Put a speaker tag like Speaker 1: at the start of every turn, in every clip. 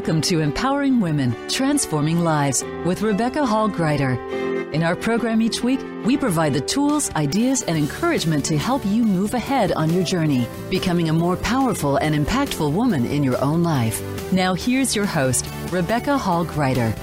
Speaker 1: Welcome to Empowering Women, Transforming Lives with Rebecca Hall Gruyter. In our program each week, we provide the tools, ideas, and encouragement to help you move ahead on your journey, becoming a more powerful and impactful woman in your own life. Now, here's your host, Rebecca Hall Gruyter.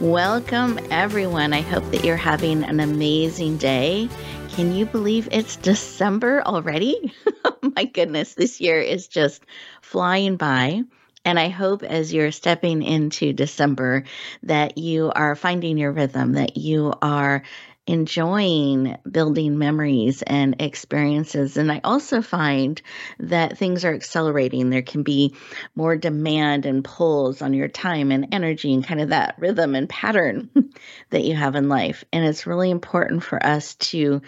Speaker 2: Welcome, everyone. I hope that you're having an amazing day. Can you believe it's December already? My goodness, this year is just flying by. And I hope as you're stepping into December that you are finding your rhythm, that you are enjoying building memories and experiences. And I also find that things are accelerating. There can be more demand and pulls on your time and energy and kind of that rhythm and pattern that you have in life. And it's really important for us to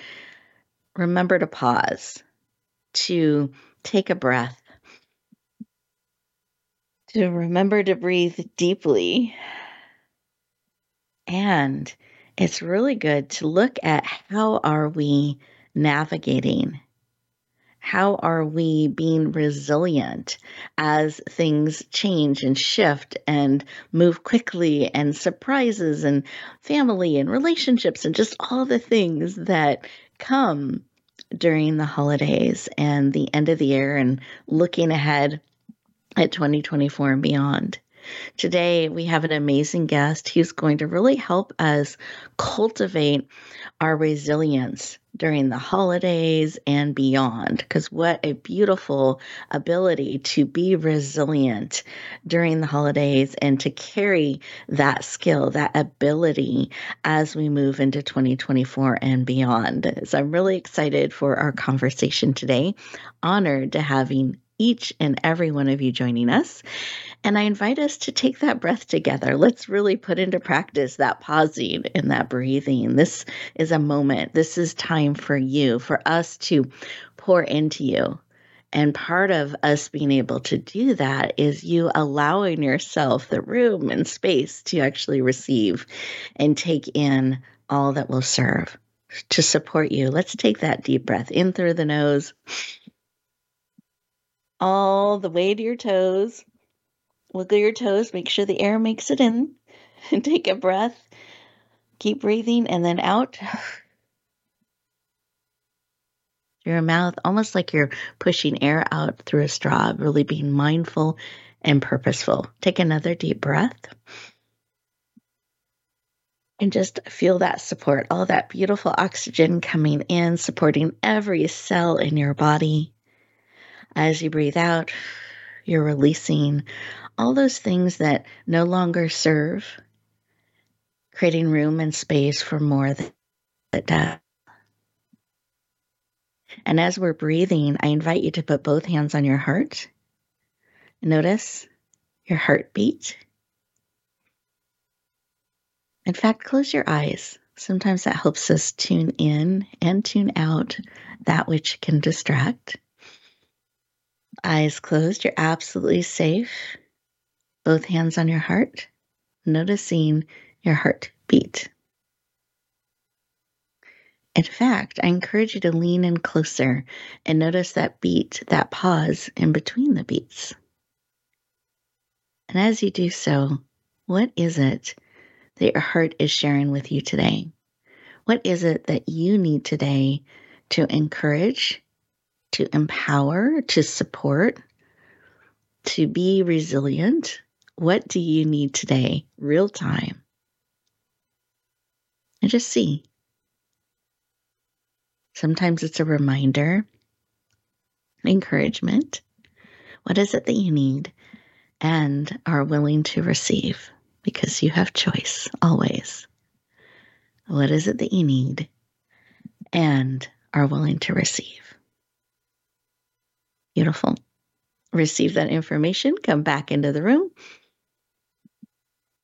Speaker 2: remember to pause, to take a breath to remember to breathe deeply. And it's really good to look at how are we navigating? How are we being resilient as things change and shift and move quickly and surprises and family and relationships and just all the things that come during the holidays and the end of the year and looking ahead at 2024 and beyond. Today, we have an amazing guest who's going to really help us cultivate our resilience during the holidays and beyond. Because what a beautiful ability to be resilient during the holidays and to carry that skill, that ability as we move into 2024 and beyond. So I'm really excited for our conversation today. Honored to having each and every one of you joining us. And I invite us to take that breath together. Let's really put into practice that pausing and that breathing. This is a moment, this is time for you, for us to pour into you. And part of us being able to do that is you allowing yourself the room and space to actually receive and take in all that will serve to support you. Let's take that deep breath in through the nose all the way to your toes. Wiggle your toes, make sure the air makes it in. And take a breath. Keep breathing and then out. Your mouth, almost like you're pushing air out through a straw, really being mindful and purposeful. Take another deep breath. And just feel that support, all that beautiful oxygen coming in, supporting every cell in your body. As you breathe out, you're releasing all those things that no longer serve, creating room and space for more that does. And as we're breathing, I invite you to put both hands on your heart. Notice your heartbeat. In fact, close your eyes. Sometimes that helps us tune in and tune out that which can distract. Eyes closed, you're absolutely safe. Both hands on your heart, noticing your heart beat. In fact, I encourage you to lean in closer and notice that beat, that pause in between the beats. And as you do so, what is it that your heart is sharing with you today? What is it that you need today to encourage to empower, to support, to be resilient. What do you need today, real time? And just see. Sometimes it's a reminder, encouragement. What is it that you need and are willing to receive? Because you have choice always. What is it that you need and are willing to receive? Beautiful. Receive that information, come back into the room.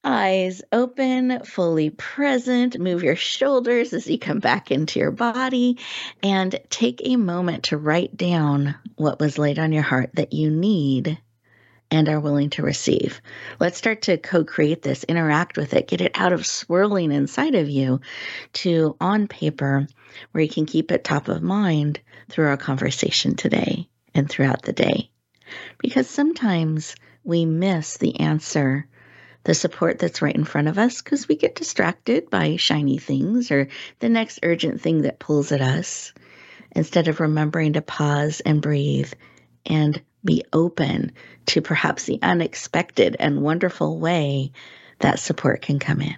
Speaker 2: Eyes open, fully present. Move your shoulders as you come back into your body and take a moment to write down what was laid on your heart that you need and are willing to receive. Let's start to co create this, interact with it, get it out of swirling inside of you to on paper where you can keep it top of mind through our conversation today and throughout the day. Because sometimes we miss the answer, the support that's right in front of us, because we get distracted by shiny things or the next urgent thing that pulls at us, instead of remembering to pause and breathe and be open to perhaps the unexpected and wonderful way that support can come in.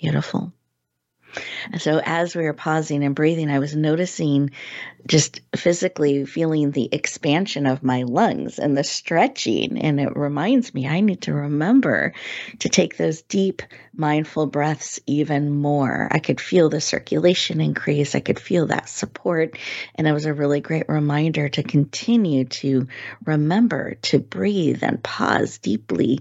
Speaker 2: Beautiful. And so as we were pausing and breathing, I was noticing just physically feeling the expansion of my lungs and the stretching. And it reminds me, I need to remember to take those deep, mindful breaths even more. I could feel the circulation increase, I could feel that support. And it was a really great reminder to continue to remember to breathe and pause deeply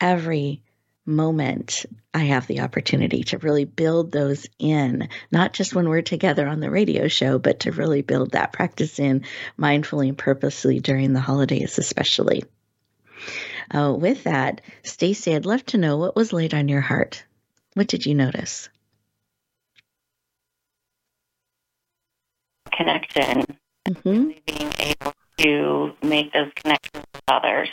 Speaker 2: every moment I have the opportunity to really build those in, not just when we're together on the radio show, but to really build that practice in mindfully and purposely during the holidays, especially. Uh, with that, Stacy, I'd love to know what was laid on your heart. What did you notice?
Speaker 3: Connection, mm-hmm. being able to make those connections with others.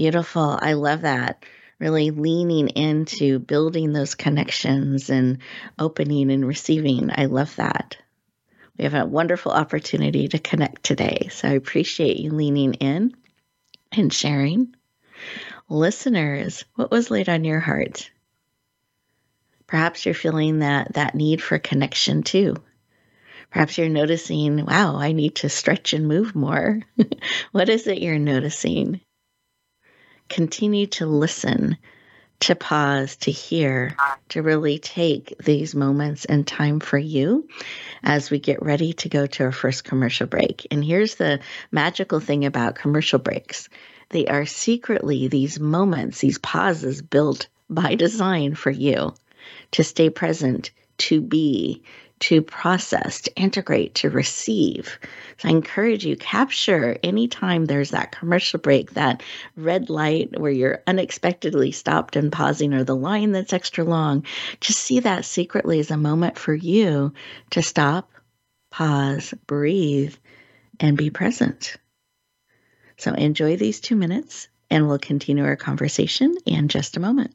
Speaker 2: Beautiful. I love that. Really leaning into building those connections and opening and receiving. I love that. We have a wonderful opportunity to connect today. So I appreciate you leaning in and sharing. Listeners, what was laid on your heart? Perhaps you're feeling that that need for connection too. Perhaps you're noticing, wow, I need to stretch and move more. what is it you're noticing? Continue to listen, to pause, to hear, to really take these moments and time for you as we get ready to go to our first commercial break. And here's the magical thing about commercial breaks they are secretly these moments, these pauses built by design for you to stay present, to be, to process, to integrate, to receive. So I encourage you capture anytime there's that commercial break, that red light where you're unexpectedly stopped and pausing, or the line that's extra long. Just see that secretly as a moment for you to stop, pause, breathe, and be present. So enjoy these two minutes, and we'll continue our conversation in just a moment.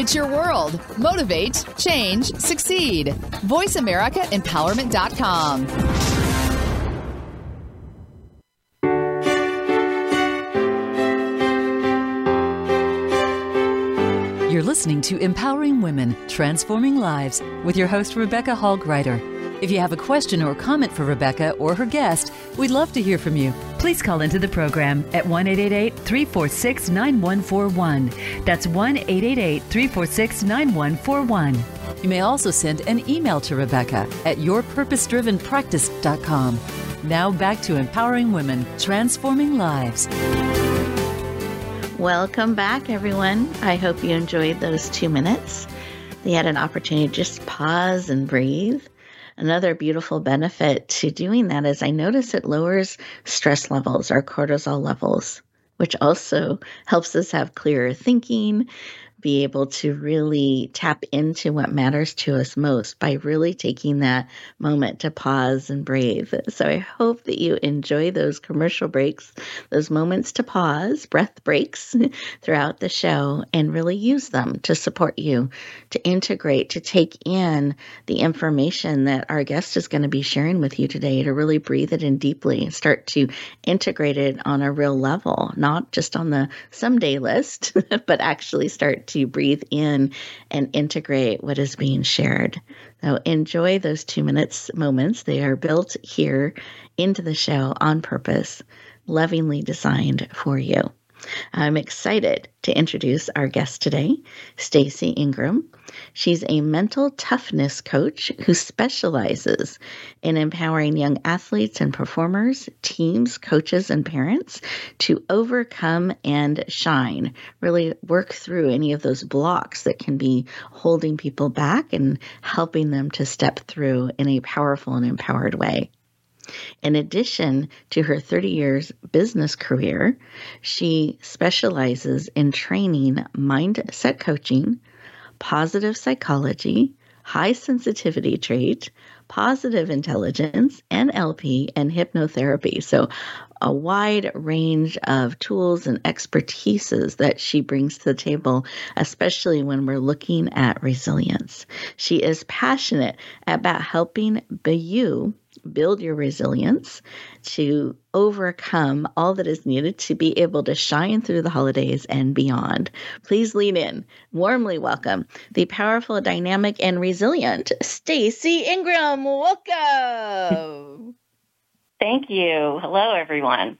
Speaker 4: It's your world. Motivate, change, succeed. VoiceAmericaEmpowerment.com.
Speaker 1: You're listening to Empowering Women, Transforming Lives with your host, Rebecca Hall Gruyter. If you have a question or comment for Rebecca or her guest, we'd love to hear from you. Please call into the program at 1 346 9141. That's 1 346 9141. You may also send an email to Rebecca at yourpurposedrivenpractice.com. Now back to empowering women, transforming lives.
Speaker 2: Welcome back, everyone. I hope you enjoyed those two minutes. They had an opportunity to just pause and breathe. Another beautiful benefit to doing that is I notice it lowers stress levels, our cortisol levels, which also helps us have clearer thinking, be able to really tap into what matters to us most by really taking that moment to pause and breathe. So I hope that you enjoy those commercial breaks, those moments to pause, breath breaks throughout the show, and really use them to support you, to integrate, to take in the information that our guest is going to be sharing with you today, to really breathe it in deeply and start to integrate it on a real level, not just on the someday list, but actually start to breathe in and integrate what is being shared. So enjoy those two minutes moments. They are built here into the show on purpose, lovingly designed for you. I'm excited to introduce our guest today, Stacy Ingram. She's a mental toughness coach who specializes in empowering young athletes and performers, teams, coaches, and parents to overcome and shine, really work through any of those blocks that can be holding people back and helping them to step through in a powerful and empowered way. In addition to her 30 years business career, she specializes in training mindset coaching, positive psychology, high sensitivity trait, positive intelligence, NLP, and hypnotherapy. So, a wide range of tools and expertises that she brings to the table, especially when we're looking at resilience. She is passionate about helping you build your resilience, to overcome all that is needed to be able to shine through the holidays and beyond. Please lean in. Warmly welcome the powerful, dynamic, and resilient Stacy Ingram. Welcome.
Speaker 3: Thank you. Hello, everyone.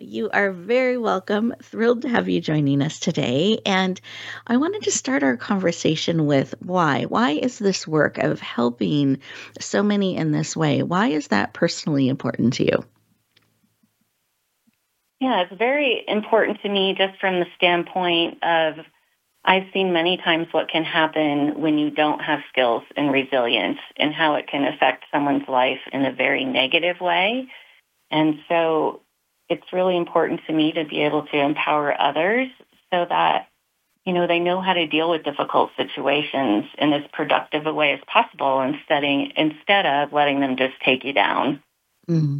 Speaker 2: You are very welcome. Thrilled to have you joining us today. And I wanted to start our conversation with why. Why is this work of helping so many in this way? Why is that personally important to you?
Speaker 3: Yeah, it's very important to me just from the standpoint of I've seen many times what can happen when you don't have skills and resilience and how it can affect someone's life in a very negative way. And so it's really important to me to be able to empower others so that you know they know how to deal with difficult situations in as productive a way as possible instead instead of letting them just take you down.
Speaker 2: Mm-hmm.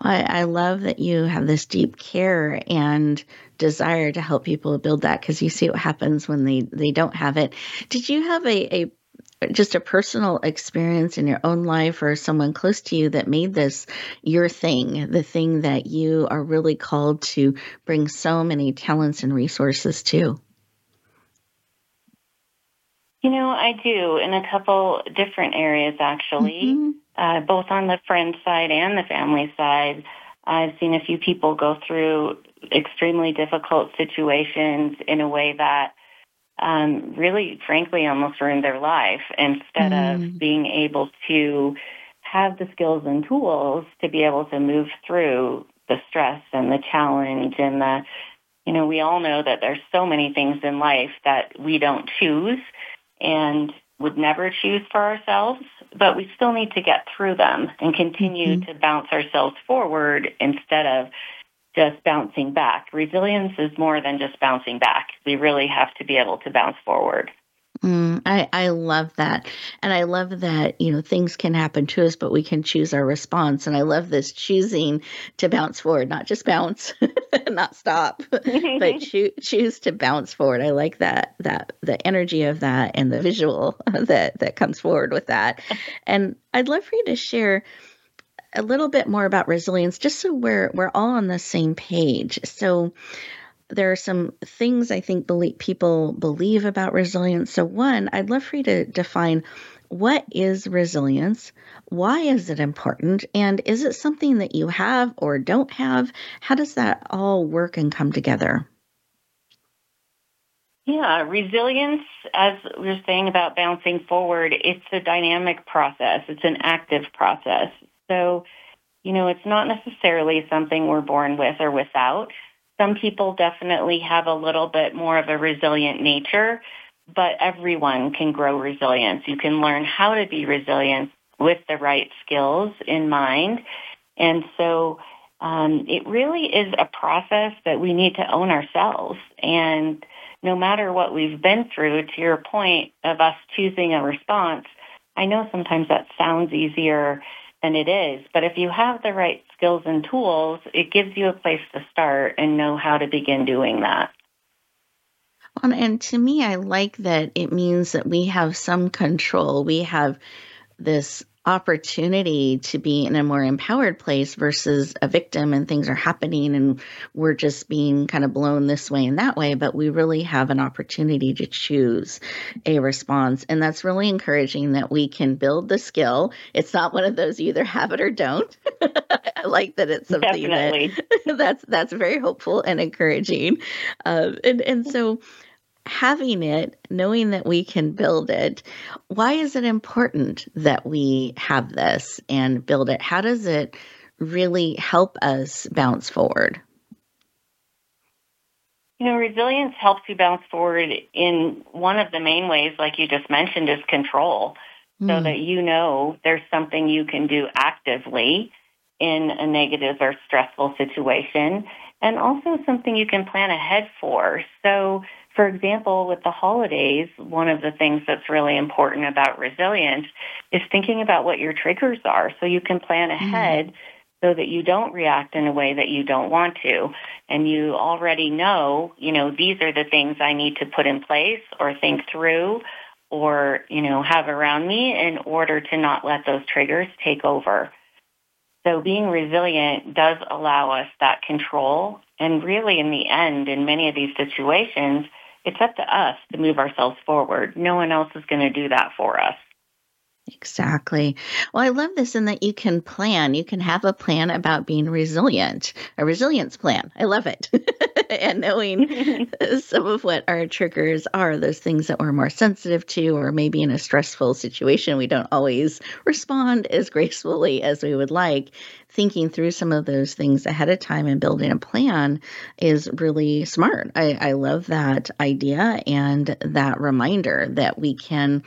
Speaker 2: I, I love that you have this deep care and desire to help people build that because you see what happens when they, they don't have it. Did you have a, a just a personal experience in your own life or someone close to you that made this your thing, the thing that you are really called to bring so many talents and resources to?
Speaker 3: You know, I do in a couple different areas actually, mm-hmm. uh, both on the friend side and the family side. I've seen a few people go through extremely difficult situations in a way that um, really, frankly, almost ruined their life instead mm. of being able to have the skills and tools to be able to move through the stress and the challenge and the, you know, we all know that there's so many things in life that we don't choose and would never choose for ourselves, but we still need to get through them and continue mm-hmm. to bounce ourselves forward instead of just bouncing back. Resilience is more than just bouncing back. We really have to be able to bounce forward.
Speaker 2: Mm, I, I love that. And I love that, you know, things can happen to us, but we can choose our response. And I love this choosing to bounce forward, not just bounce, not stop, but cho- choose to bounce forward. I like that, that the energy of that and the visual that, that comes forward with that. And I'd love for you to share a little bit more about resilience, just so we're we're all on the same page. So there are some things I think believe, people believe about resilience. So one, I'd love for you to define what is resilience? Why is it important? And is it something that you have or don't have? How does that all work and come together?
Speaker 3: Yeah, resilience, as we were saying about bouncing forward, it's a dynamic process. It's an active process. So, you know, it's not necessarily something we're born with or without. Some people definitely have a little bit more of a resilient nature, but everyone can grow resilience. You can learn how to be resilient with the right skills in mind. And so um, it really is a process that we need to own ourselves. And no matter what we've been through, to your point of us choosing a response, I know sometimes that sounds easier than it is, but if you have the right skills and tools, it gives you a place to start and know how to begin doing that.
Speaker 2: Um, and to me, I like that it means that we have some control. We have this opportunity to be in a more empowered place versus a victim and things are happening and we're just being kind of blown this way and that way but we really have an opportunity to choose a response. And that's really encouraging that we can build the skill. It's not one of those you either have it or don't. I like that it's something Definitely. that that's that's very hopeful and encouraging. Uh, and and so having it, knowing that we can build it, why is it important that we have this and build it? How does it really help us bounce forward?
Speaker 3: You know, resilience helps you bounce forward in one of the main ways, like you just mentioned, is control. Mm. So hmm. that you know there's something you can do actively in a negative or stressful situation, and also something you can plan ahead for. So for example, with the holidays, one of the things that's really important about resilience is thinking about what your triggers are so you can plan mm-hmm. ahead mm-hmm. so that you don't react in a way that you don't want to. And you already know, you know, these are the things I need to put in place or think through or, you know, have around me in order to not let those triggers take over. So being resilient does allow us that control. And really in the end, in many of these situations, it's up to us to move ourselves forward. No one else is going to do that for us.
Speaker 2: Exactly. Well, I love this in that you can plan. You can have a plan about being resilient, a resilience plan. I love it. and knowing some of what our triggers are, those things that we're more sensitive to, or maybe in a stressful situation, we don't always respond as gracefully as we would like. Thinking through some of those things ahead of time and building a plan is really smart. I, I love that idea and that reminder that we can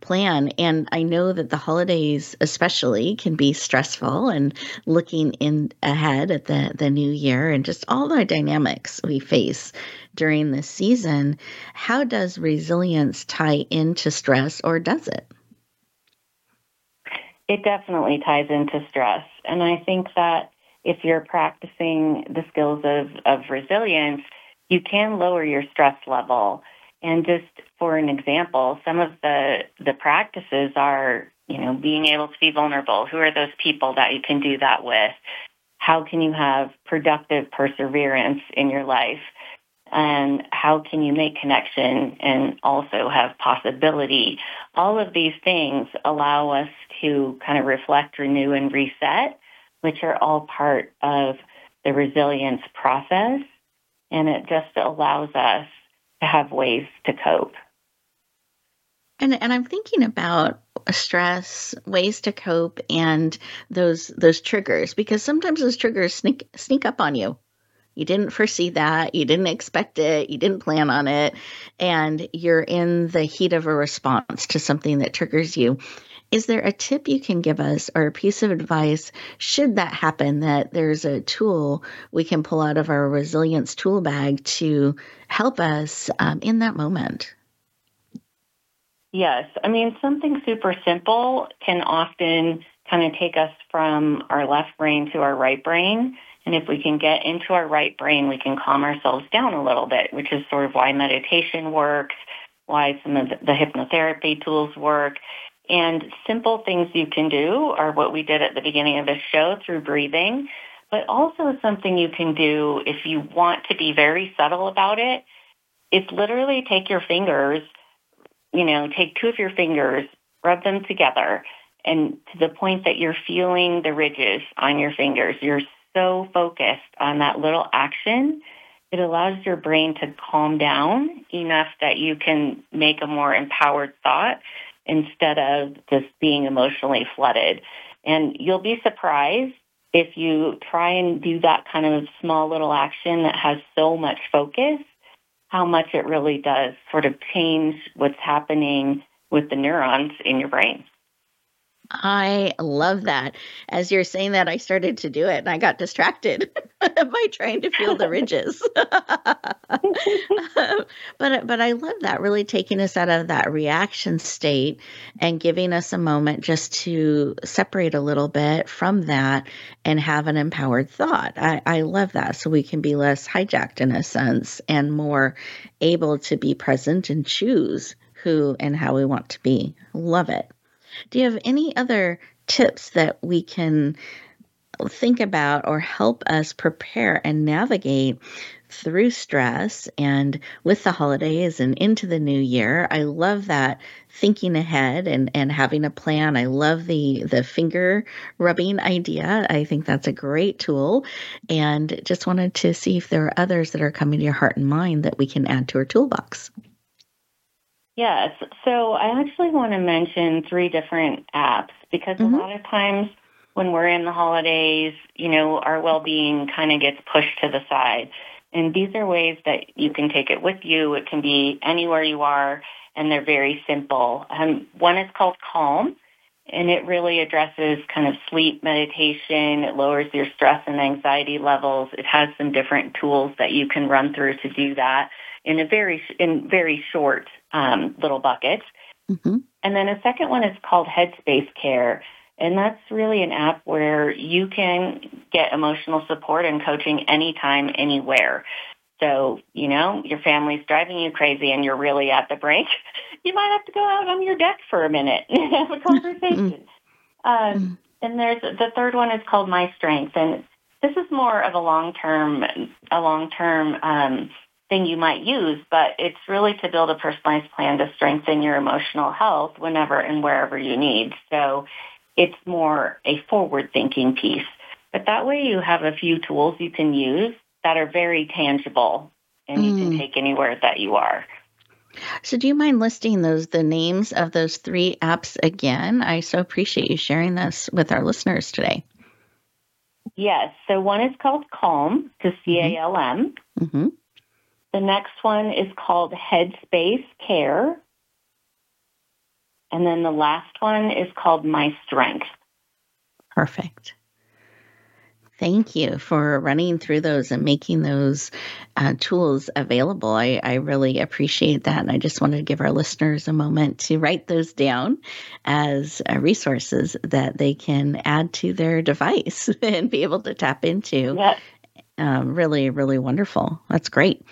Speaker 2: plan. And I know that the holidays, especially, can be stressful and looking in ahead at the, the new year and just all the dynamics we face during this season. How does resilience tie into stress or does it?
Speaker 3: It definitely ties into stress. And I think that if you're practicing the skills of, of resilience, you can lower your stress level. And just for an example, some of the, the practices are, you know, being able to be vulnerable. Who are those people that you can do that with? How can you have productive perseverance in your life? And how can you make connection and also have possibility? All of these things allow us to kind of reflect, renew, and reset, which are all part of the resilience process. And it just allows us to have ways to cope.
Speaker 2: And and I'm thinking about stress, ways to cope, and those those triggers because sometimes those triggers sneak sneak up on you. You didn't foresee that, you didn't expect it, you didn't plan on it, and you're in the heat of a response to something that triggers you. Is there a tip you can give us or a piece of advice should that happen that there's a tool we can pull out of our resilience tool bag to help us um, in that moment?
Speaker 3: Yes. I mean, something super simple can often kind of take us from our left brain to our right brain. And if we can get into our right brain, we can calm ourselves down a little bit, which is sort of why meditation works, why some of the hypnotherapy tools work. And simple things you can do are what we did at the beginning of the show through breathing, but also something you can do if you want to be very subtle about it. It's literally take your fingers you know, take two of your fingers, rub them together, and to the point that you're feeling the ridges on your fingers, you're so focused on that little action it allows your brain to calm down enough that you can make a more empowered thought instead of just being emotionally flooded. And you'll be surprised if you try and do that kind of small little action that has so much focus, how much it really does sort of change what's happening with the neurons in your brain.
Speaker 2: I love that. As you're saying that, I started to do it and I got distracted by trying to feel the ridges. but but I love that really taking us out of that reaction state and giving us a moment just to separate a little bit from that and have an empowered thought. I, I love that. So we can be less hijacked in a sense and more able to be present and choose who and how we want to be. Love it. Do you have any other tips that we can think about or help us prepare and navigate through stress and with the holidays and into the new year. I love that thinking ahead and, and having a plan. I love the the finger rubbing idea. I think that's a great tool. And just wanted to see if there are others that are coming to your heart and mind that we can add to our toolbox.
Speaker 3: Yes. So I actually want to mention three different apps because mm-hmm. a lot of times when we're in the holidays, you know, our well-being kind of gets pushed to the side. And these are ways that you can take it with you. It can be anywhere you are, and they're very simple. Um, one is called Calm, and it really addresses kind of sleep meditation. It lowers your stress and anxiety levels. It has some different tools that you can run through to do that in a very in very short um, little buckets. Mm-hmm. And then a second one is called Headspace Care. And that's really an app where you can get emotional support and coaching anytime, anywhere. So, you know, your family's driving you crazy and you're really at the brink. You might have to go out on your deck for a minute and have a conversation. um, and there's the third one is called My Strength. And this is more of a long-term, a long-term um, thing you might use, but it's really to build a personalized plan to strengthen your emotional health whenever and wherever you need. So it's more a forward thinking piece. But that way you have a few tools you can use that are very tangible and you can mm. take anywhere that you are.
Speaker 2: So do you mind listing those the names of those three apps again? I so appreciate you sharing this with our listeners today.
Speaker 3: Yes. So one is called Calm, to C A L M. Mm-hmm. The next one is called Headspace Care. And then the last one is called My Strength.
Speaker 2: Perfect. Thank you for running through those and making those uh, tools available. I, I really appreciate that. And I just wanted to give our listeners a moment to write those down as uh, resources that they can add to their device and be able to tap into. Yes. Um, really, really wonderful. That's great.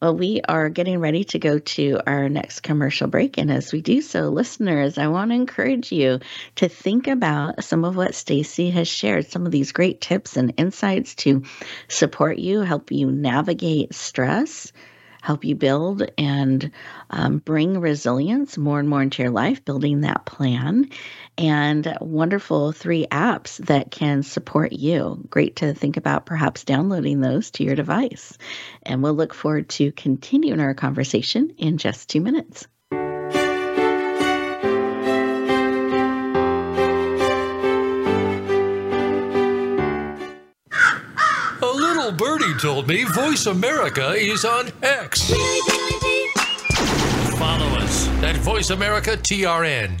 Speaker 2: Well, we are getting ready to go to our next commercial break. And as we do so, listeners, I want to encourage you to think about some of what Stacy has shared, some of these great tips and insights to support you, help you navigate stress help you build and um, bring resilience more and more into your life, building that plan, and wonderful three apps that can support you. Great to think about perhaps downloading those to your device. And we'll look forward to continuing our conversation in just two minutes.
Speaker 5: Birdie told me Voice America is on X. Follow us at Voice America TRN.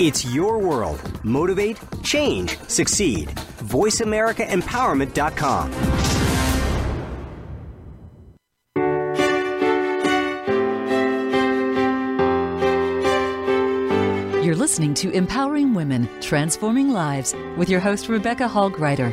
Speaker 6: It's your world. Motivate, change, succeed. VoiceAmericaEmpowerment.com.
Speaker 1: You're listening to Empowering Women, Transforming Lives with your host, Rebecca Hall Gruyter.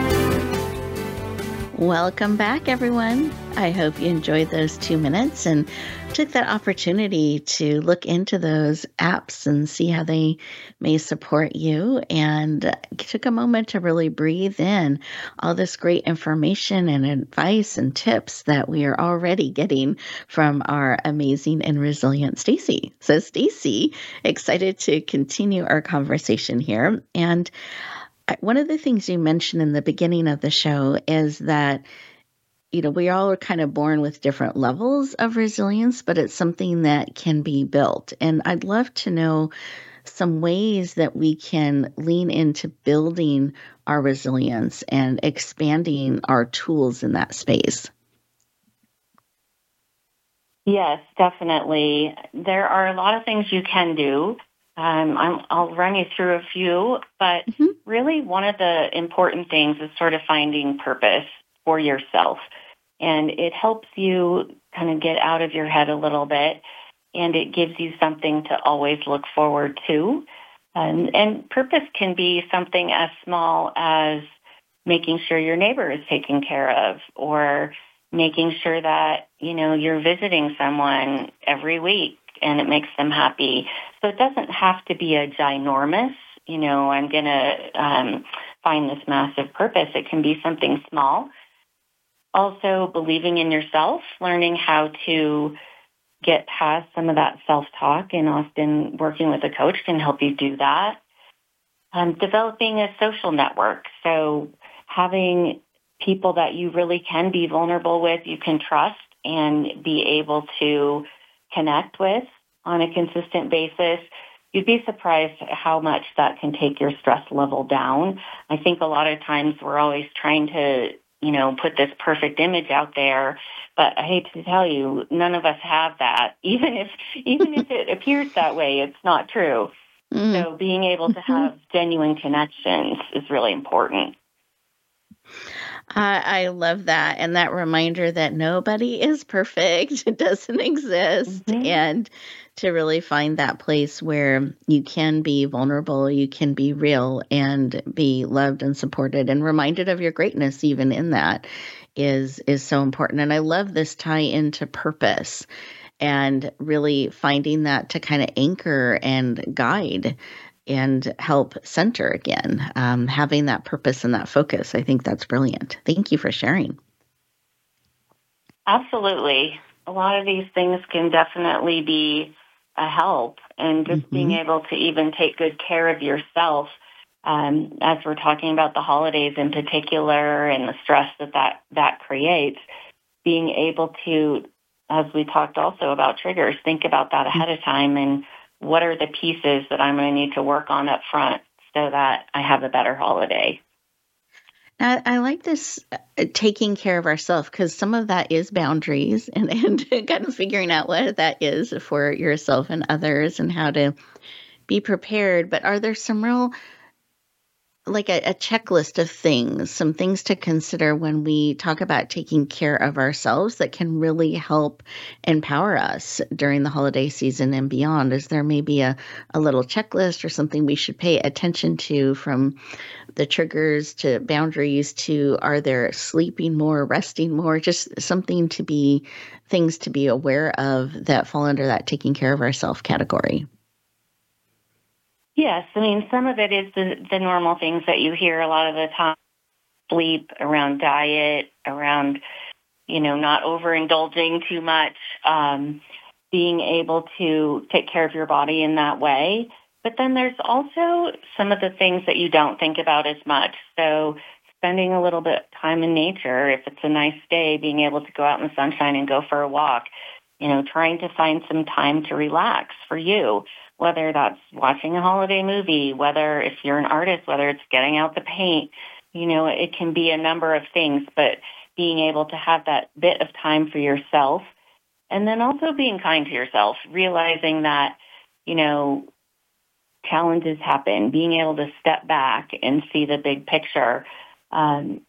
Speaker 2: Welcome back, everyone. I hope you enjoyed those two minutes and took that opportunity to look into those apps and see how they may support you and took a moment to really breathe in all this great information and advice and tips that we are already getting from our amazing and resilient Stacy. So Stacy, excited to continue our conversation here and one of the things you mentioned in the beginning of the show is that you know we all are kind of born with different levels of resilience but it's something that can be built. And i'd love to know some ways that we can lean into building our resilience and expanding our tools in that space.
Speaker 3: Yes definitely. There are a lot of things you can do um, i will run you through a few, but mm-hmm. really one of the important things is sort of finding purpose for yourself. And it helps you kind of get out of your head a little bit and it gives you something to always look forward to. Um, and purpose can be something as small as making sure your neighbor is taken care of or making sure that, you know, you're visiting someone every week and it makes them happy. So it doesn't have to be a ginormous, you know, I'm going to um, find this massive purpose. It can be something small. Also, believing in yourself, learning how to get past some of that self-talk, and often working with a coach can help you do that. Um, developing a social network. So having people that you really can be vulnerable with, you can trust and be able to connect with on a consistent basis, you'd be surprised how much that can take your stress level down. I think a lot of times we're always trying to, you know, put this perfect image out there, but I hate to tell you, none of us have that. Even if even if it appears that way, it's not true. Mm. So being able to mm-hmm. have genuine connections is really important.
Speaker 2: I, I love that. And that reminder that nobody is perfect, it doesn't exist. Mm-hmm. And to really find that place where you can be vulnerable, you can be real, and be loved and supported and reminded of your greatness, even in that, is is so important. And I love this tie into purpose and really finding that to kind of anchor and guide and help center again, um, having that purpose and that focus. I think that's brilliant. Thank you for sharing.
Speaker 3: Absolutely. A lot of these things can definitely be a help, and just mm-hmm. being able to even take good care of yourself. Um, as we're talking about the holidays in particular and the stress that, that that creates, being able to, as we talked also about triggers, think about that ahead of time and what are the pieces that I'm going to need to work on up front so that I have a better holiday.
Speaker 2: I, I like this uh, taking care of ourselves because some of that is boundaries and, and kind of figuring out what that is for yourself and others and how to be prepared. But are there some real like a, a, checklist of things, some things to consider when we talk about taking care of ourselves that can really help empower us during the holiday season and beyond? Is there maybe a, a little checklist or something we should pay attention to from the triggers to boundaries to are there sleeping more, resting more, just something to be things to be aware of that fall under that taking care of ourself category?
Speaker 3: Yes, I mean some of it is the the normal things that you hear a lot of the time: sleep, around diet, around you know not overindulging too much, um, being able to take care of your body in that way. But then there's also some of the things that you don't think about as much. So spending a little bit of time in nature, if it's a nice day, being able to go out in the sunshine and go for a walk, you know, trying to find some time to relax for you whether that's watching a holiday movie, whether if you're an artist, whether it's getting out the paint, you know, it can be a number of things, but being able to have that bit of time for yourself and then also being kind to yourself, realizing that, you know, challenges happen, being able to step back and see the big picture. Um,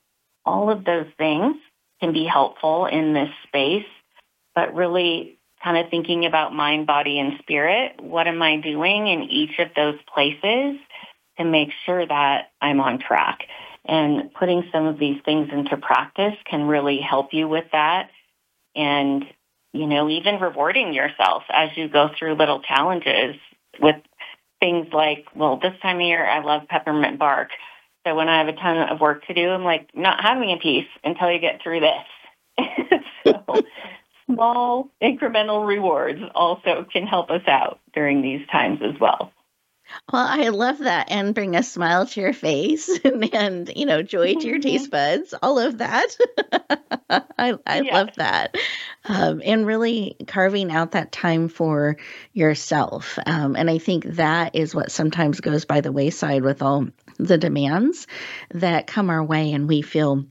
Speaker 3: all of those things can be helpful in this space, but really kind of thinking about mind, body, and spirit. What am I doing in each of those places to make sure that I'm on track? And putting some of these things into practice can really help you with that. And, you know, even rewarding yourself as you go through little challenges with things like, well, this time of year, I love peppermint bark. So when I have a ton of work to do, I'm like, not having a piece until you get through this. so small incremental rewards also can help us out during these times as well.
Speaker 2: Well, I love that and bring a smile to your face and, and you know, joy to your mm-hmm. taste buds, all of that. I, I yeah. love that. Um, and really carving out that time for yourself. Um, and I think that is what sometimes goes by the wayside with all the demands that come our way and we feel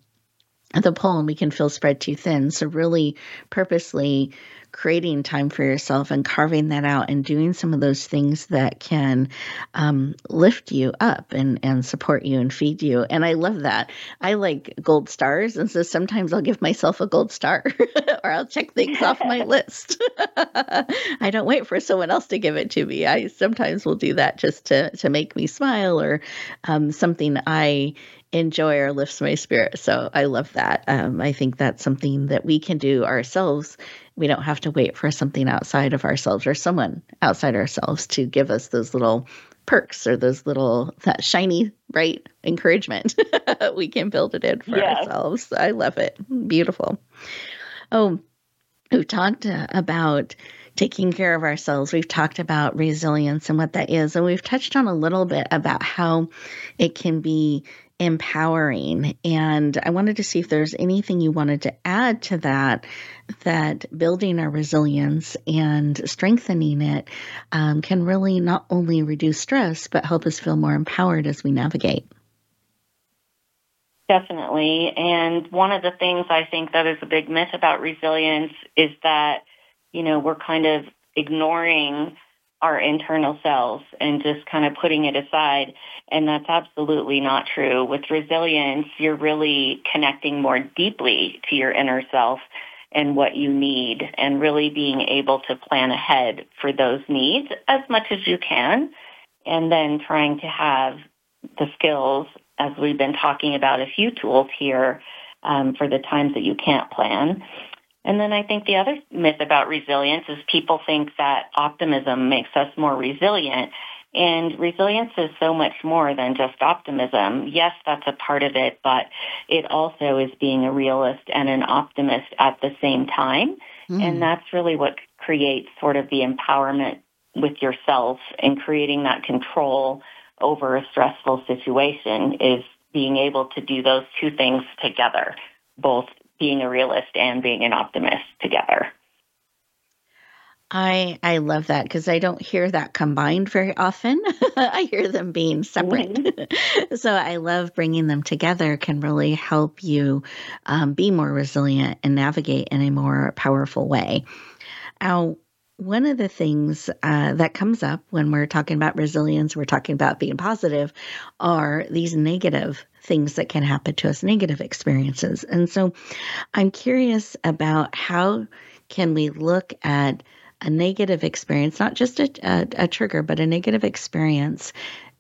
Speaker 2: the poem we can feel spread too thin. So, really purposely creating time for yourself and carving that out and doing some of those things that can um, lift you up and, and support you and feed you. And I love that. I like gold stars. And so sometimes I'll give myself a gold star or I'll check things off my list. I don't wait for someone else to give it to me. I sometimes will do that just to, to make me smile or um, something I enjoy or lifts my spirit. So I love that. Um, I think that's something that we can do ourselves. We don't have to wait for something outside of ourselves or someone outside ourselves to give us those little perks or those little that shiny bright encouragement. we can build it in for yeah. ourselves. I love it. Beautiful. Oh, we've talked uh, about taking care of ourselves. We've talked about resilience and what that is. And we've touched on a little bit about how it can be empowering. And I wanted to see if there's anything you wanted to add to that, that building our resilience and strengthening it um, can really not only reduce stress, but help us feel more empowered as we navigate.
Speaker 3: Definitely. And one of the things I think that is a big myth about resilience is that, you know, we're kind of ignoring our internal selves and just kind of putting it aside. And that's absolutely not true. With resilience, you're really connecting more deeply to your inner self and what you need and really being able to plan ahead for those needs as much as you can. And then trying to have the skills, as we've been talking about a few tools here, um, for the times that you can't plan and then I think the other myth about resilience is people think that optimism makes us more resilient. And resilience is so much more than just optimism. Yes, that's a part of it, but it also is being a realist and an optimist at the same time. Mm. And that's really what creates sort of the empowerment with yourself and creating that control over a stressful situation is being able to do those two things together, both being a realist and being an optimist together.
Speaker 2: I I love that because I don't hear that combined very often. I hear them being separate. Mm-hmm. so I love bringing them together can really help you um, be more resilient and navigate in a more powerful way. Now, one of the things uh, that comes up when we're talking about resilience, we're talking about being positive, are these negative things that can happen to us, negative experiences. And so I'm curious about how can we look at a negative experience, not just a, a, a trigger, but a negative experience,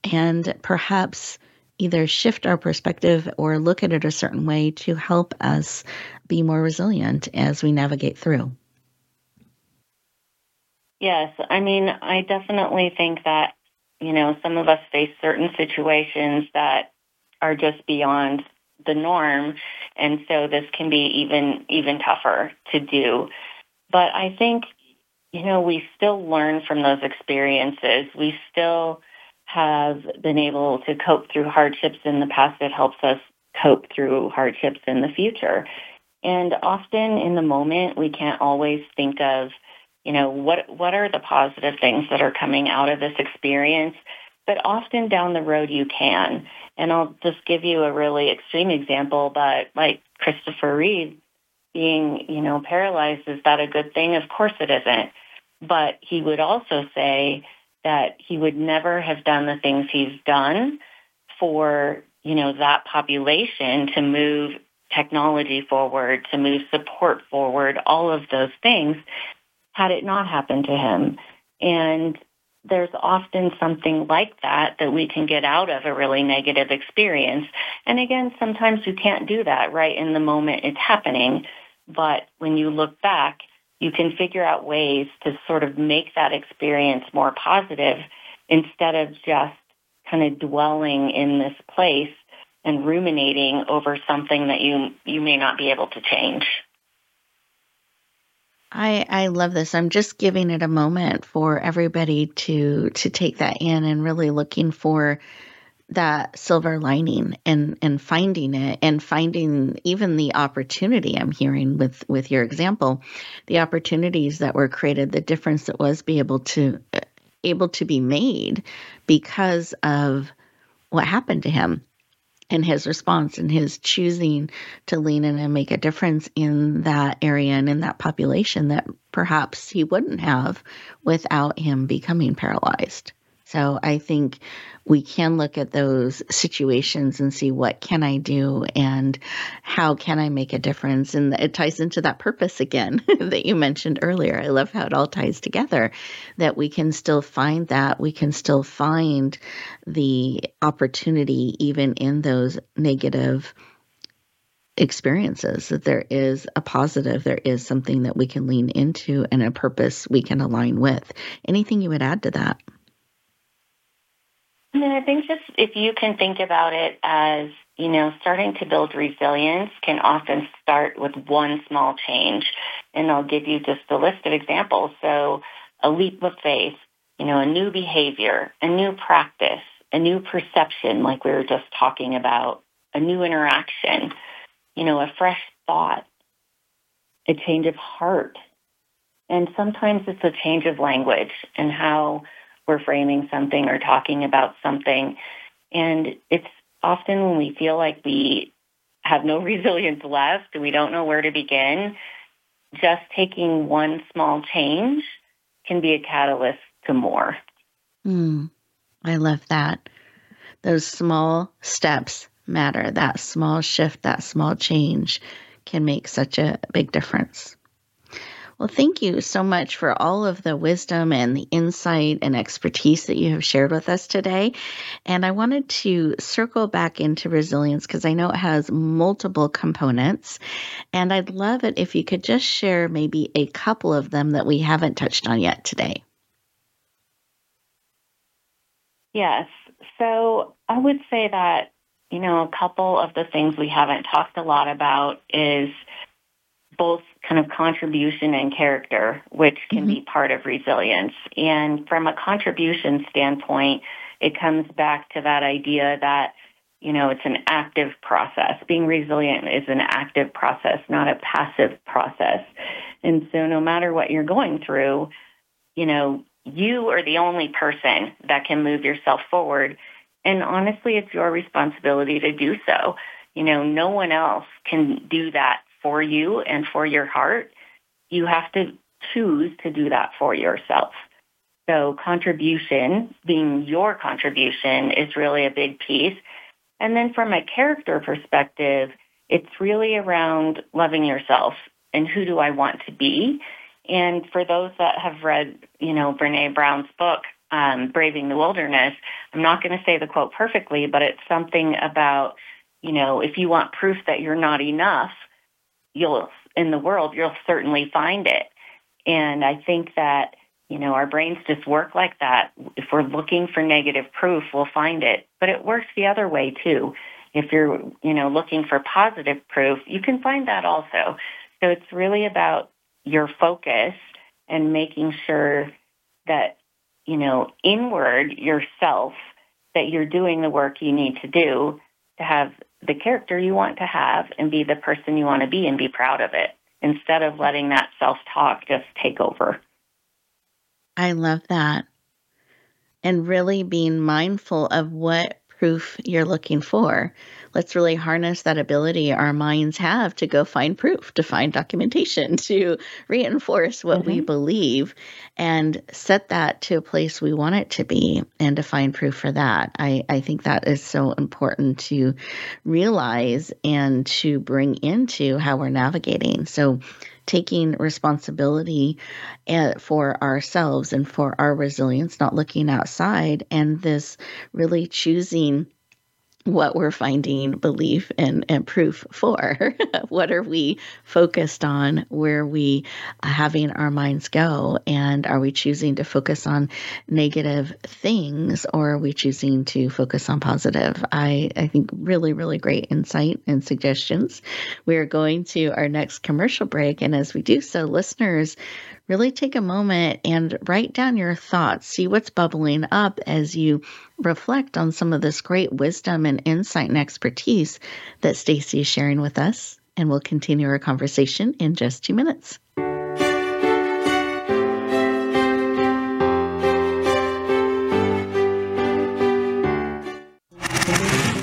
Speaker 2: and perhaps either shift our perspective or look at it a certain way to help us be more resilient as we navigate through.
Speaker 3: Yes, I mean, I definitely think that, you know, some of us face certain situations that are just beyond the norm, and so this can be even even tougher to do. But I think, you know, we still learn from those experiences. We still have been able to cope through hardships in the past. It helps us cope through hardships in the future. And often in the moment, we can't always think of you know, what what are the positive things that are coming out of this experience? But often down the road you can. And I'll just give you a really extreme example, but like Christopher Reeve being, you know, paralyzed, is that a good thing? Of course it isn't. But he would also say that he would never have done the things he's done for, you know, that population to move technology forward, to move support forward, all of those things had it not happened to him. And there's often something like that that we can get out of a really negative experience. And again, sometimes you can't do that right in the moment it's happening. But when you look back, you can figure out ways to sort of make that experience more positive instead of just kind of dwelling in this place and ruminating over something that you you may not be able to change.
Speaker 2: I I love this. I'm just giving it a moment for everybody to to take that in and really looking for that silver lining and and finding it and finding even the opportunity I'm hearing with with your example the opportunities that were created the difference that was be able to able to be made because of what happened to him and his response and his choosing to lean in and make a difference in that area and in that population that perhaps he wouldn't have without him becoming paralyzed. So I think we can look at those situations and see what can I do and how can I make a difference. And it ties into that purpose again that you mentioned earlier. I love how it all ties together that we can still find that. We can still find the opportunity even in those negative experiences that there is a positive there is something that we can lean into and a purpose we can align with anything you would add to that
Speaker 3: I mean, I think just if you can think about it as, you know, starting to build resilience can often start with one small change. And I'll give you just a list of examples. So a leap of faith, you know, a new behavior, a new practice, a new perception, like we were just talking about, a new interaction, you know, a fresh thought, a change of heart. And sometimes it's a change of language and how we're framing something or talking about something. And it's often when we feel like we have no resilience left, we don't know where to begin, just taking one small change can be a catalyst to more.
Speaker 2: Mm, I love that. Those small steps matter. That small shift, that small change can make such a big difference. Well, thank you so much for all of the wisdom and the insight and expertise that you have shared with us today. And I wanted to circle back into resilience because I know it has multiple components. And I'd love it if you could just share maybe a couple of them that we haven't touched on yet today.
Speaker 3: Yes. So I would say that, you know, a couple of the things we haven't talked a lot about is both kind of contribution and character, which can mm-hmm. be part of resilience. And from a contribution standpoint, it comes back to that idea that, you know, it's an active process. Being resilient is an active process, not a passive process. And so no matter what you're going through, you know, you are the only person that can move yourself forward. And honestly, it's your responsibility to do so. You know, no one else can do that for you and for your heart, you have to choose to do that for yourself. So contribution, being your contribution, is really a big piece. And then from a character perspective, it's really around loving yourself and who do I want to be. And for those that have read, you know, Brene Brown's book, um, Braving the Wilderness, I'm not going to say the quote perfectly, but it's something about, you know, if you want proof that you're not enough, you'll in the world, you'll certainly find it. And I think that, you know, our brains just work like that. If we're looking for negative proof, we'll find it. But it works the other way too. If you're, you know, looking for positive proof, you can find that also. So it's really about your focus and making sure that, you know, inward yourself, that you're doing the work you need to do to have the character you want to have and be the person you want to be and be proud of it instead of letting that self-talk just take over.
Speaker 2: I love that. And really being mindful of what proof you're looking for. Let's really harness that ability our minds have to go find proof, to find documentation, to reinforce what mm-hmm. we believe and set that to a place we want it to be and to find proof for that. I, I think that is so important to realize and to bring into how we're navigating. So, taking responsibility eh, for ourselves and for our resilience, not looking outside, and this really choosing what we're finding belief and, and proof for. what are we focused on? Where are we having our minds go? And are we choosing to focus on negative things or are we choosing to focus on positive? I, I think really, really great insight and suggestions. We are going to our next commercial break. And as we do so, listeners, really take a moment and write down your thoughts. See what's bubbling up as you reflect on some of this great wisdom and insight and expertise that Stacy is sharing with us. And we'll continue our conversation in just two minutes.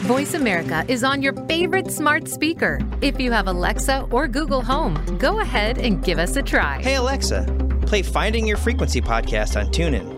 Speaker 7: Voice America is on your favorite smart speaker. If you have Alexa or Google Home, go ahead and give us a try.
Speaker 8: Hey, Alexa, play Finding Your Frequency podcast on TuneIn.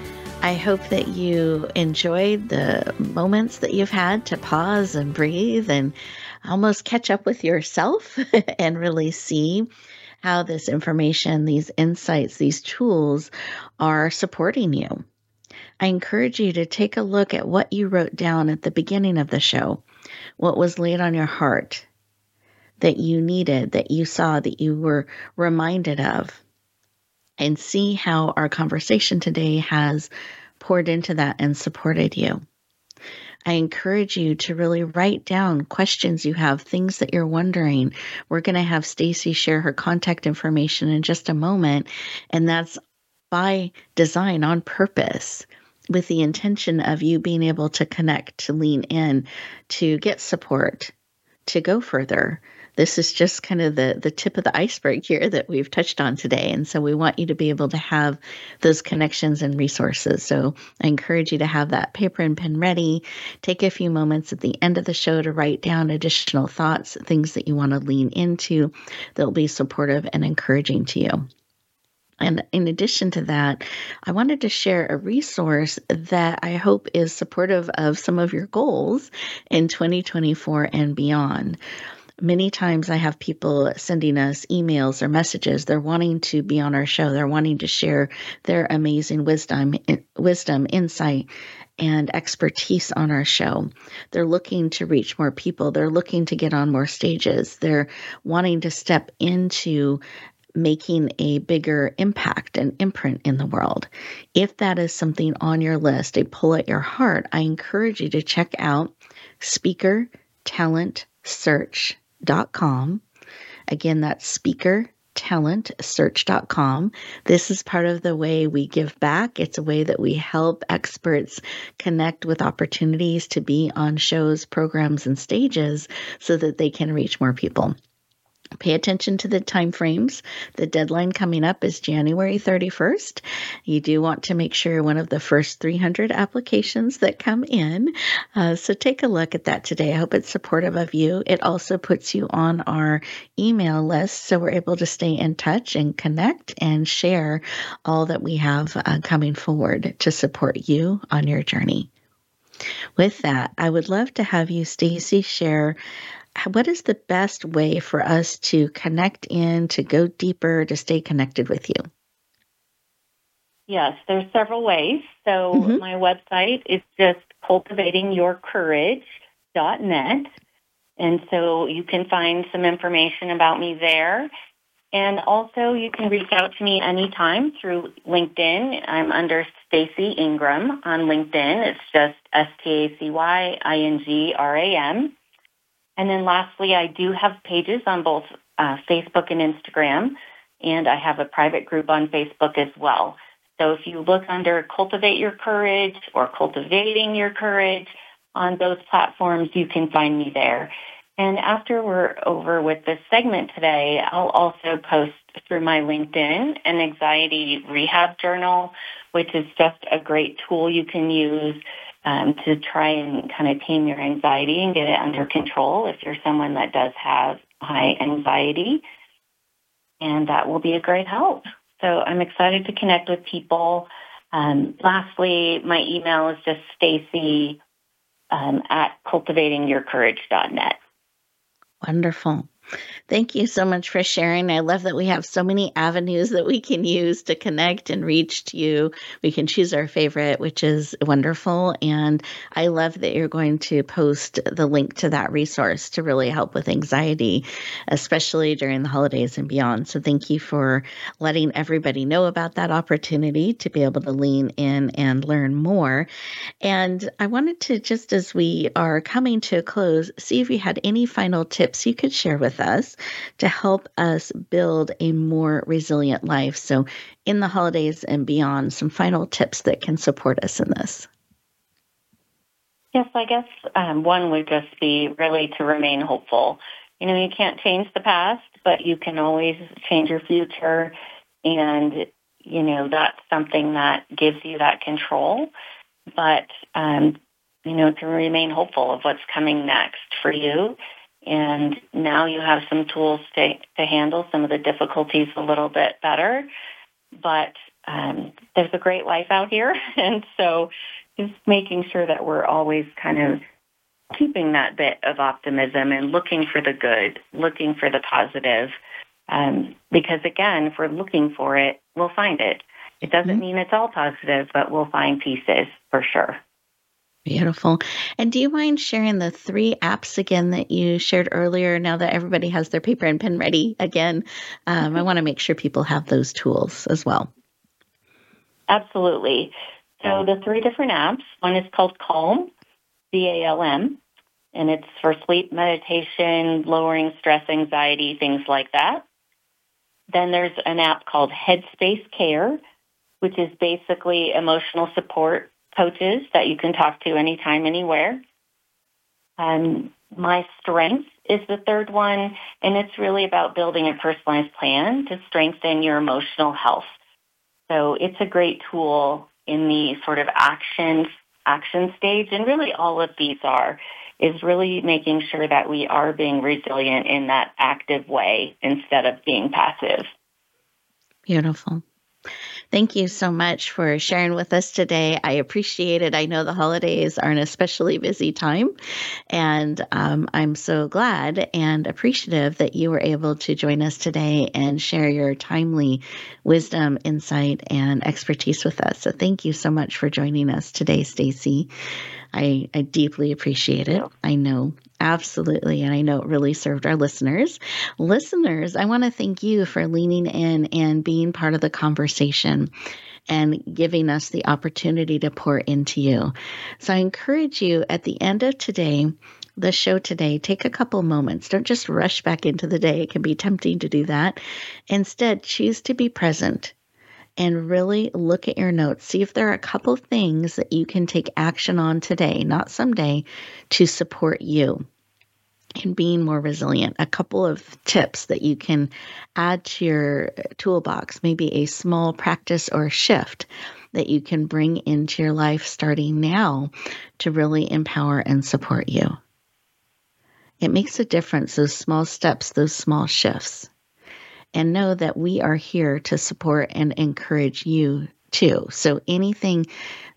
Speaker 2: I hope that you enjoyed the moments that you've had to pause and breathe and almost catch up with yourself and really see how this information, these insights, these tools are supporting you. I encourage you to take a look at what you wrote down at the beginning of the show, what was laid on your heart that you needed, that you saw, that you were reminded of, and see how our conversation today has poured into that and supported you. I encourage you to really write down questions you have, things that you're wondering. We're going to have Stacy share her contact information in just a moment, and that's by design on purpose with the intention of you being able to connect, to lean in, to get support, to go further. This is just kind of the, the tip of the iceberg here that we've touched on today. And so we want you to be able to have those connections and resources. So I encourage you to have that paper and pen ready. Take a few moments at the end of the show to write down additional thoughts, things that you want to lean into that'll be supportive and encouraging to you. And in addition to that, I wanted to share a resource that I hope is supportive of some of your goals in 2024 and beyond. Many times I have people sending us emails or messages. They're wanting to be on our show. They're wanting to share their amazing wisdom, wisdom, insight, and expertise on our show. They're looking to reach more people. They're looking to get on more stages. They're wanting to step into making a bigger impact and imprint in the world. If that is something on your list, a pull at your heart, I encourage you to check out speakertalentsearch.com. Again, that's speaker talentsearch.com. This is part of the way we give back. It's a way that we help experts connect with opportunities to be on shows, programs, and stages so that they can reach more people. Pay attention to the time frames. The deadline coming up is January 31st. You do want to make sure one of the first 300 applications that come in. Uh, so take a look at that today. I hope it's supportive of you. It also puts you on our email list so we're able to stay in touch and connect and share all that we have uh, coming forward to support you on your journey. With that, I would love to have you, Stacy, share what is the best way for us to connect in, to go deeper, to stay connected with you?
Speaker 3: Yes, there's several ways. So mm-hmm. my website is just cultivatingyourcourage.net. And so you can find some information about me there. And also you can reach out to me anytime through LinkedIn. I'm under Stacy Ingram on LinkedIn. It's just S-T-A-C-Y-I-N-G-R-A-M. And then lastly, I do have pages on both uh, Facebook and Instagram, and I have a private group on Facebook as well. So if you look under Cultivate Your Courage or Cultivating Your Courage on those platforms, you can find me there. And after we're over with this segment today, I'll also post through my LinkedIn an anxiety rehab journal, which is just a great tool you can use um, to try and kind of tame your anxiety and get it under control if you're someone that does have high anxiety. And that will be a great help. So I'm excited to connect with people. Um, lastly, my email is just stacy um, at cultivatingyourcourage.net.
Speaker 2: Wonderful. Thank you so much for sharing. I love that we have so many avenues that we can use to connect and reach to you. We can choose our favorite, which is wonderful. And I love that you're going to post the link to that resource to really help with anxiety, especially during the holidays and beyond. So thank you for letting everybody know about that opportunity to be able to lean in and learn more. And I wanted to, just as we are coming to a close, see if you had any final tips you could share with us to help us build a more resilient life. So, in the holidays and beyond, some final tips that can support us in this.
Speaker 3: Yes, I guess um, one would just be really to remain hopeful. You know, you can't change the past, but you can always change your future. And, you know, that's something that gives you that control. But, um, you know, to remain hopeful of what's coming next for you and now you have some tools to, to handle some of the difficulties a little bit better. But um, there's a great life out here. And so just making sure that we're always kind of keeping that bit of optimism and looking for the good, looking for the positive. Um, because again, if we're looking for it, we'll find it. It doesn't mm-hmm. mean it's all positive, but we'll find pieces for sure.
Speaker 2: Beautiful. And do you mind sharing the three apps again that you shared earlier? Now that everybody has their paper and pen ready again, um, I want to make sure people have those tools as well.
Speaker 3: Absolutely. So the three different apps. One is called Calm, C A L M, and it's for sleep, meditation, lowering stress, anxiety, things like that. Then there's an app called Headspace Care, which is basically emotional support coaches that you can talk to anytime, anywhere. Um, my strength is the third one, and it's really about building a personalized plan to strengthen your emotional health. So it's a great tool in the sort of action action stage, and really all of these are is really making sure that we are being resilient in that active way instead of being passive.
Speaker 2: Beautiful. Thank you so much for sharing with us today. I appreciate it. I know the holidays are an especially busy time, and um, I'm so glad and appreciative that you were able to join us today and share your timely wisdom, insight, and expertise with us. So, thank you so much for joining us today, Stacy. I, I deeply appreciate it. I know absolutely. And I know it really served our listeners. Listeners, I want to thank you for leaning in and being part of the conversation and giving us the opportunity to pour into you. So I encourage you at the end of today, the show today, take a couple moments. Don't just rush back into the day. It can be tempting to do that. Instead, choose to be present and really look at your notes. See if there are a couple things that you can take action on today, not someday, to support you in being more resilient. A couple of tips that you can add to your toolbox, maybe a small practice or shift that you can bring into your life starting now to really empower and support you. It makes a difference, those small steps, those small shifts and know that we are here to support and encourage you too. So anything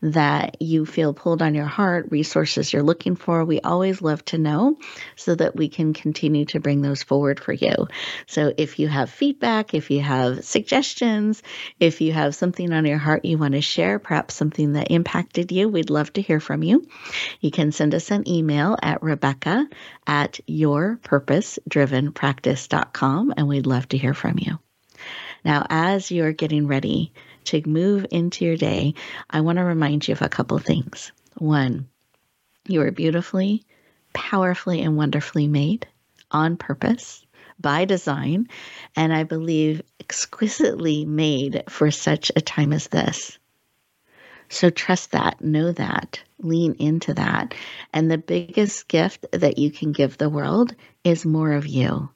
Speaker 2: that you feel pulled on your heart, resources you're looking for, we always love to know so that we can continue to bring those forward for you. So if you have feedback, if you have suggestions, if you have something on your heart you want to share, perhaps something that impacted you, we'd love to hear from you. You can send us an email at Rebecca at yourpurposedrivenpractice.com and we'd love to hear from you. Now, as you're getting ready to move into your day, I want to remind you of a couple things. One, you are beautifully, powerfully, and wonderfully made on purpose by design, and I believe exquisitely made for such a time as this. So trust that, know that, lean into that. And the biggest gift that you can give the world is more of you.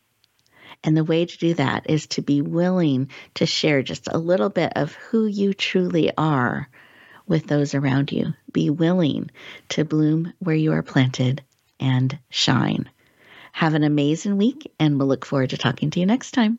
Speaker 2: And the way to do that is to be willing to share just a little bit of who you truly are with those around you. Be willing to bloom where you are planted and shine. Have an amazing week, and we'll look forward to talking to you next time.